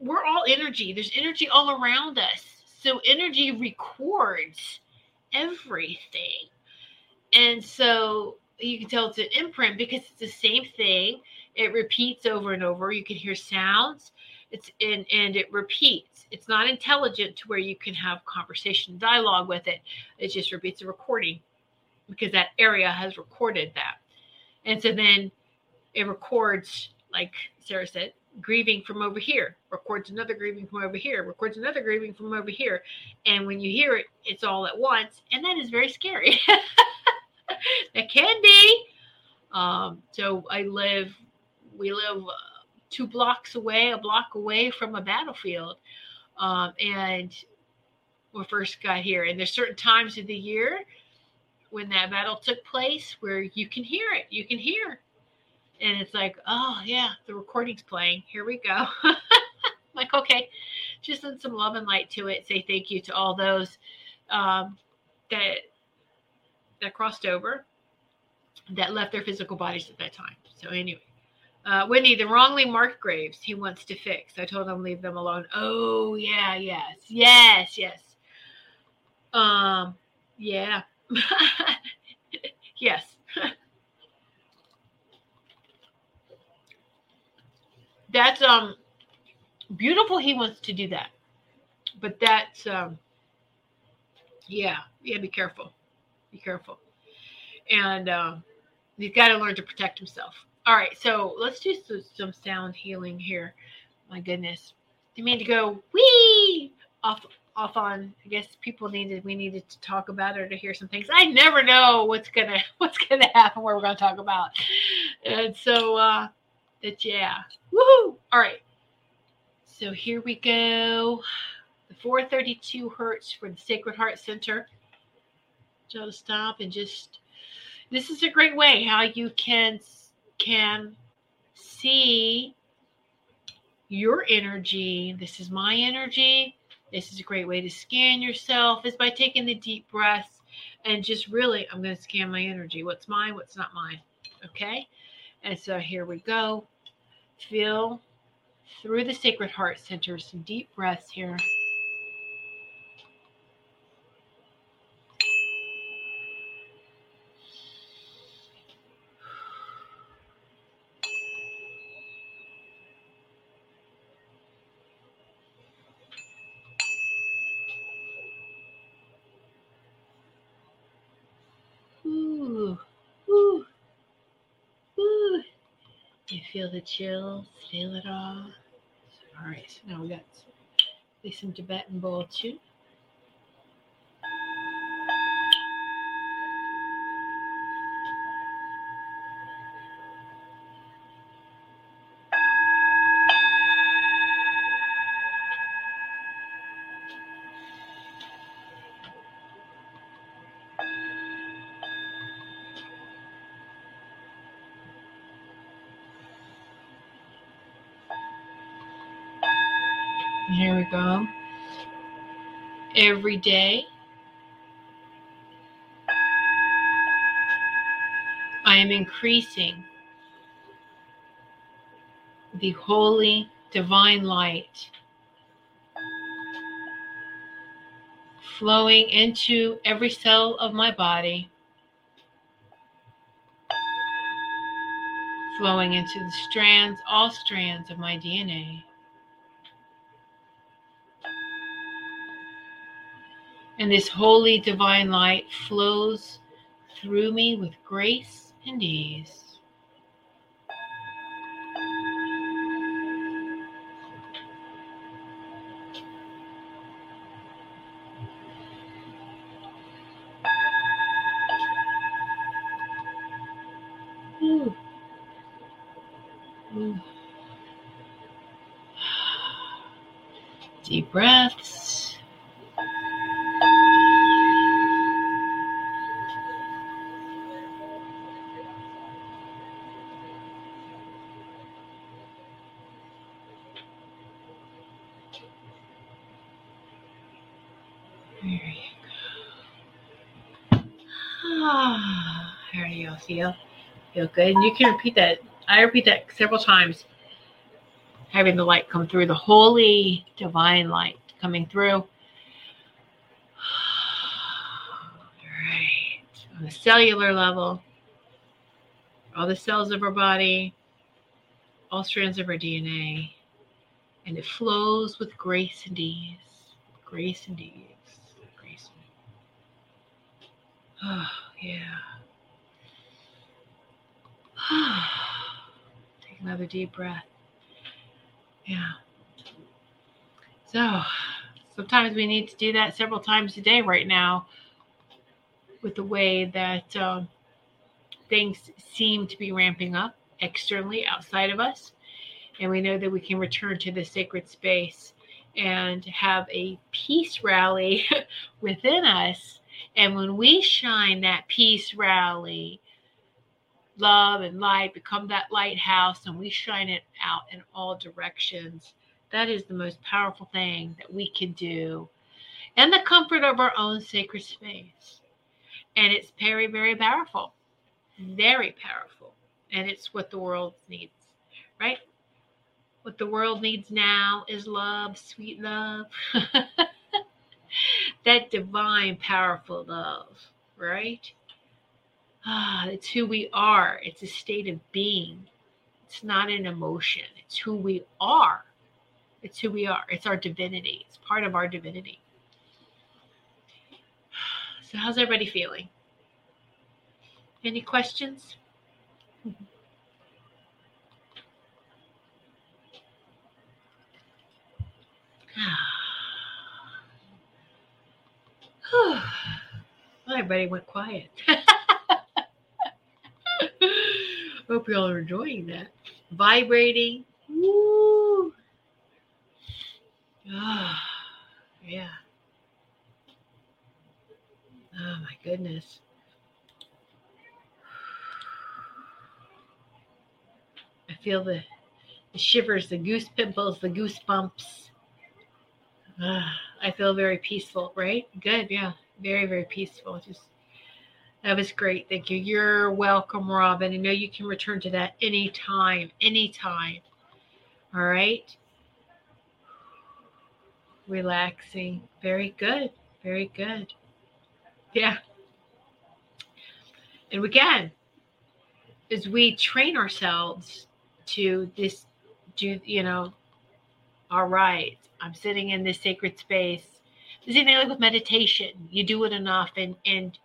[SPEAKER 2] we're all energy, there's energy all around us. So, energy records everything. And so, you can tell it's an imprint because it's the same thing. It repeats over and over. You can hear sounds. It's and and it repeats it's not intelligent to where you can have conversation dialogue with it it just repeats a recording because that area has recorded that and so then it records like sarah said grieving from over here records another grieving from over here records another grieving from over here and when you hear it it's all at once and that is very scary [LAUGHS] it can be um, so i live we live uh, two blocks away a block away from a battlefield um, and we first got here. And there's certain times of the year when that battle took place where you can hear it. You can hear. And it's like, oh yeah, the recording's playing. Here we go. [LAUGHS] like, okay, just send some love and light to it. Say thank you to all those um, that that crossed over, that left their physical bodies at that time. So anyway. Uh, Whitney, the wrongly marked graves he wants to fix. I told him leave them alone. Oh yeah, yes, yes, yes. Um, yeah, [LAUGHS] yes. [LAUGHS] that's um beautiful. He wants to do that, but that's um yeah, yeah. Be careful, be careful, and uh, he's got to learn to protect himself. All right, so let's do some, some sound healing here. My goodness, you mean to go wee off off on? I guess people needed we needed to talk about or to hear some things. I never know what's gonna [LAUGHS] what's gonna happen. Where we're gonna talk about, and so uh, that yeah, woohoo! All right, so here we go. The 432 hertz for the Sacred Heart Center. So stop and just this is a great way how you can can see your energy. This is my energy. This is a great way to scan yourself is by taking the deep breaths and just really, I'm going to scan my energy. What's mine? What's not mine? Okay. And so here we go. Feel through the sacred heart center some deep breaths here. Ooh, ooh, ooh. You feel the chills? Feel it all? All right, so now we got some Tibetan bowl too. Here we go. Every day, I am increasing the holy divine light flowing into every cell of my body, flowing into the strands, all strands of my DNA. And this holy divine light flows through me with grace and ease. Deep breaths. There you go. Ah, feel? Feel good? And you can repeat that. I repeat that several times. Having the light come through, the holy divine light coming through. [SIGHS] All right. On the cellular level, all the cells of our body, all strands of our DNA, and it flows with grace and ease. Grace and ease. Grace and ease. Oh, [SIGHS] yeah. [SIGHS] Take another deep breath. Yeah. So sometimes we need to do that several times a day right now with the way that um, things seem to be ramping up externally outside of us. And we know that we can return to the sacred space and have a peace rally [LAUGHS] within us. And when we shine that peace rally, love and light become that lighthouse and we shine it out in all directions. That is the most powerful thing that we can do in the comfort of our own sacred space. And it's very, very powerful. Very powerful. And it's what the world needs, right? What the world needs now is love, sweet love. [LAUGHS] that divine, powerful love, right? Ah, it's who we are. It's a state of being. It's not an emotion. It's who we are. It's who we are. It's our divinity. It's part of our divinity. [SIGHS] So, how's everybody feeling? Any questions? [SIGHS] [SIGHS] everybody went quiet. [LAUGHS] [LAUGHS] Hope you all are enjoying that. Vibrating. Woo. Ah, yeah. Oh my goodness. I feel the, the shivers, the goose pimples, the goosebumps. Ah, I feel very peaceful, right? Good, yeah. Very, very peaceful. Just that was great. Thank you. You're welcome, Robin. I know you can return to that anytime, anytime. All right. Relaxing. Very good. Very good. Yeah. And again, as we train ourselves to this, do you know, all right, I'm sitting in this sacred space. The same thing like with meditation. You do it enough and and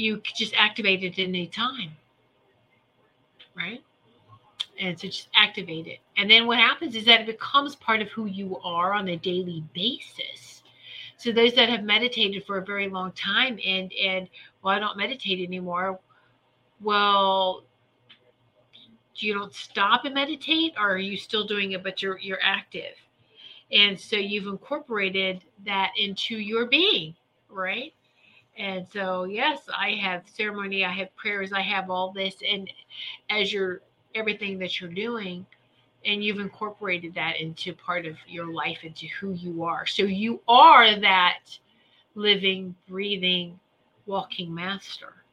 [SPEAKER 2] you just activate it at any time, right? And so just activate it. And then what happens is that it becomes part of who you are on a daily basis. So those that have meditated for a very long time and and well, I don't meditate anymore. Well, you don't stop and meditate, or are you still doing it but you're you're active? And so you've incorporated that into your being, right? And so, yes, I have ceremony, I have prayers, I have all this. And as you're everything that you're doing, and you've incorporated that into part of your life, into who you are. So you are that living, breathing, walking master.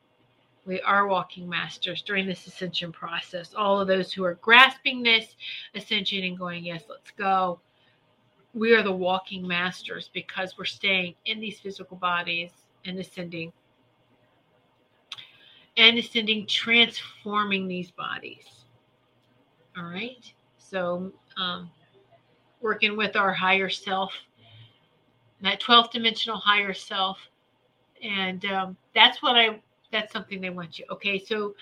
[SPEAKER 2] We are walking masters during this ascension process. All of those who are grasping this ascension and going, Yes, let's go. We are the walking masters because we're staying in these physical bodies and ascending and ascending, transforming these bodies. All right. So, um, working with our higher self, that 12th dimensional higher self. And um, that's what I, that's something they want you. Okay. So,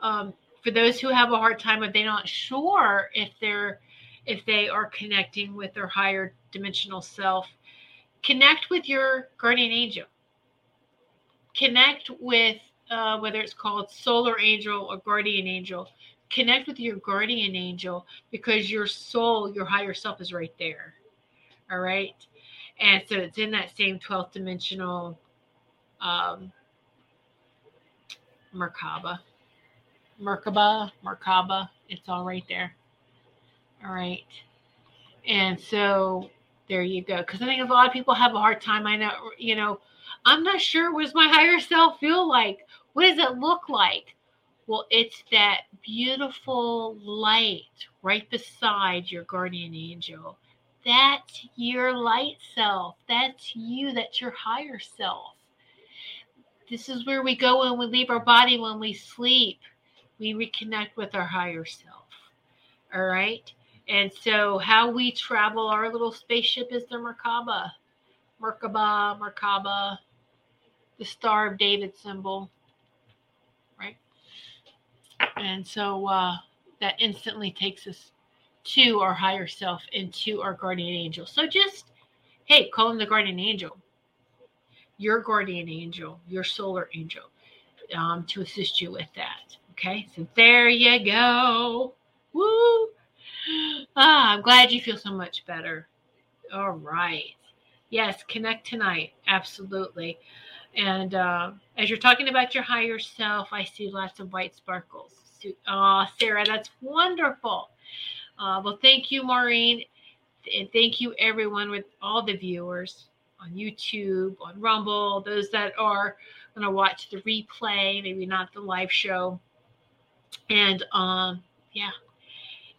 [SPEAKER 2] um, for those who have a hard time, if they're not sure if they're, if they are connecting with their higher dimensional self, connect with your guardian angel connect with uh, whether it's called solar angel or guardian angel connect with your guardian angel because your soul your higher self is right there. All right? And so it's in that same 12th dimensional um merkaba. Merkaba merkaba it's all right there. All right? And so there you go. Because i think a lot of people have a hard time i know you know I'm not sure what does my higher self feel like? What does it look like? Well, it's that beautiful light right beside your guardian angel. That's your light self. That's you. That's your higher self. This is where we go when we leave our body when we sleep. We reconnect with our higher self. All right. And so, how we travel our little spaceship is the Merkaba. Merkaba, Merkaba, the Star of David symbol, right? And so uh, that instantly takes us to our higher self and to our guardian angel. So just, hey, call him the guardian angel, your guardian angel, your solar angel, um, to assist you with that. Okay, so there you go. Woo! Ah, I'm glad you feel so much better. All right. Yes, connect tonight. Absolutely. And uh, as you're talking about your higher self, I see lots of white sparkles. Oh, Sarah, that's wonderful. Uh, well, thank you, Maureen. And thank you, everyone, with all the viewers on YouTube, on Rumble, those that are going to watch the replay, maybe not the live show. And um, yeah,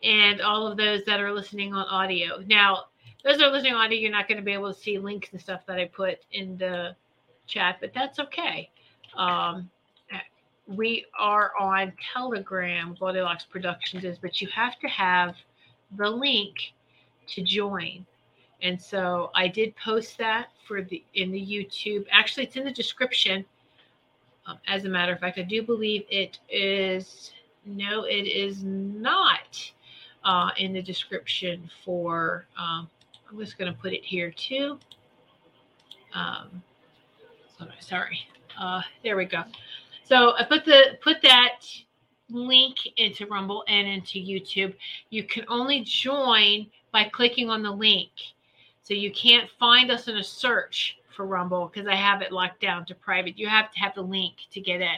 [SPEAKER 2] and all of those that are listening on audio. Now, those that are listening on audio, you're not going to be able to see links and stuff that I put in the chat, but that's okay. Um, we are on Telegram, Goldilocks Productions is, but you have to have the link to join. And so I did post that for the in the YouTube. Actually, it's in the description. Um, as a matter of fact, I do believe it is. No, it is not uh, in the description for. Um, I'm just going to put it here too. Um, sorry. Uh, there we go. So I put the put that link into Rumble and into YouTube. You can only join by clicking on the link. So you can't find us in a search for Rumble because I have it locked down to private. You have to have the link to get in.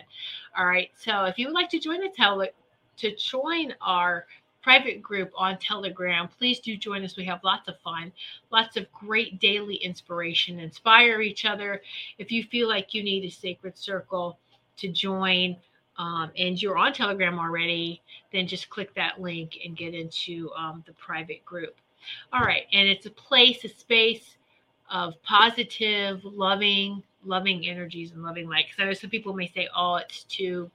[SPEAKER 2] All right. So if you would like to join the tele to join our private group on Telegram. Please do join us. We have lots of fun, lots of great daily inspiration, inspire each other. If you feel like you need a sacred circle to join, um, and you're on Telegram already, then just click that link and get into um, the private group. All right, and it's a place, a space of positive, loving, loving energies and loving light. Because I know some people may say, "Oh, it's too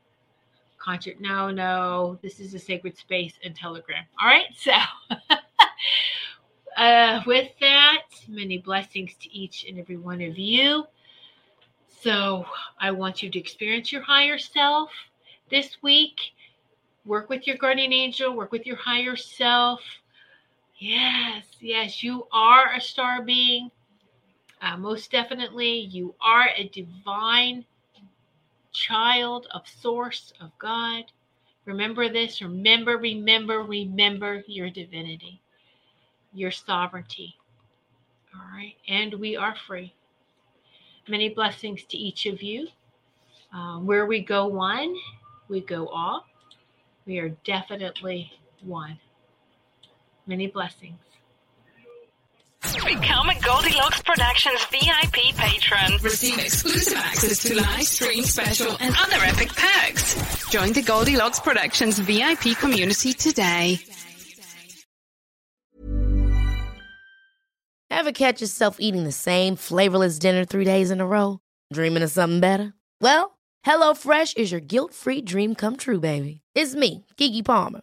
[SPEAKER 2] concert. No, no, this is a sacred space and Telegram. All right, [LAUGHS] so uh, with that, many blessings to each and every one of you. So I want you to experience your higher self this week. Work with your guardian angel, work with your higher self. Yes, yes, you are a star being. Uh, most definitely, you are a divine child of source of God. Remember this. Remember, remember, remember your divinity, your sovereignty. All right. And we are free. Many blessings to each of you. Uh, where we go one, we go all. We are definitely one. Many blessings.
[SPEAKER 1] Become a Goldilocks Productions VIP patron. Receive exclusive access to live stream special and other epic perks. Join the Goldilocks Productions VIP community today.
[SPEAKER 3] Ever catch yourself eating the same flavorless dinner three days in a row? Dreaming of something better? Well, HelloFresh is your guilt-free dream come true, baby. It's me, Keke Palmer.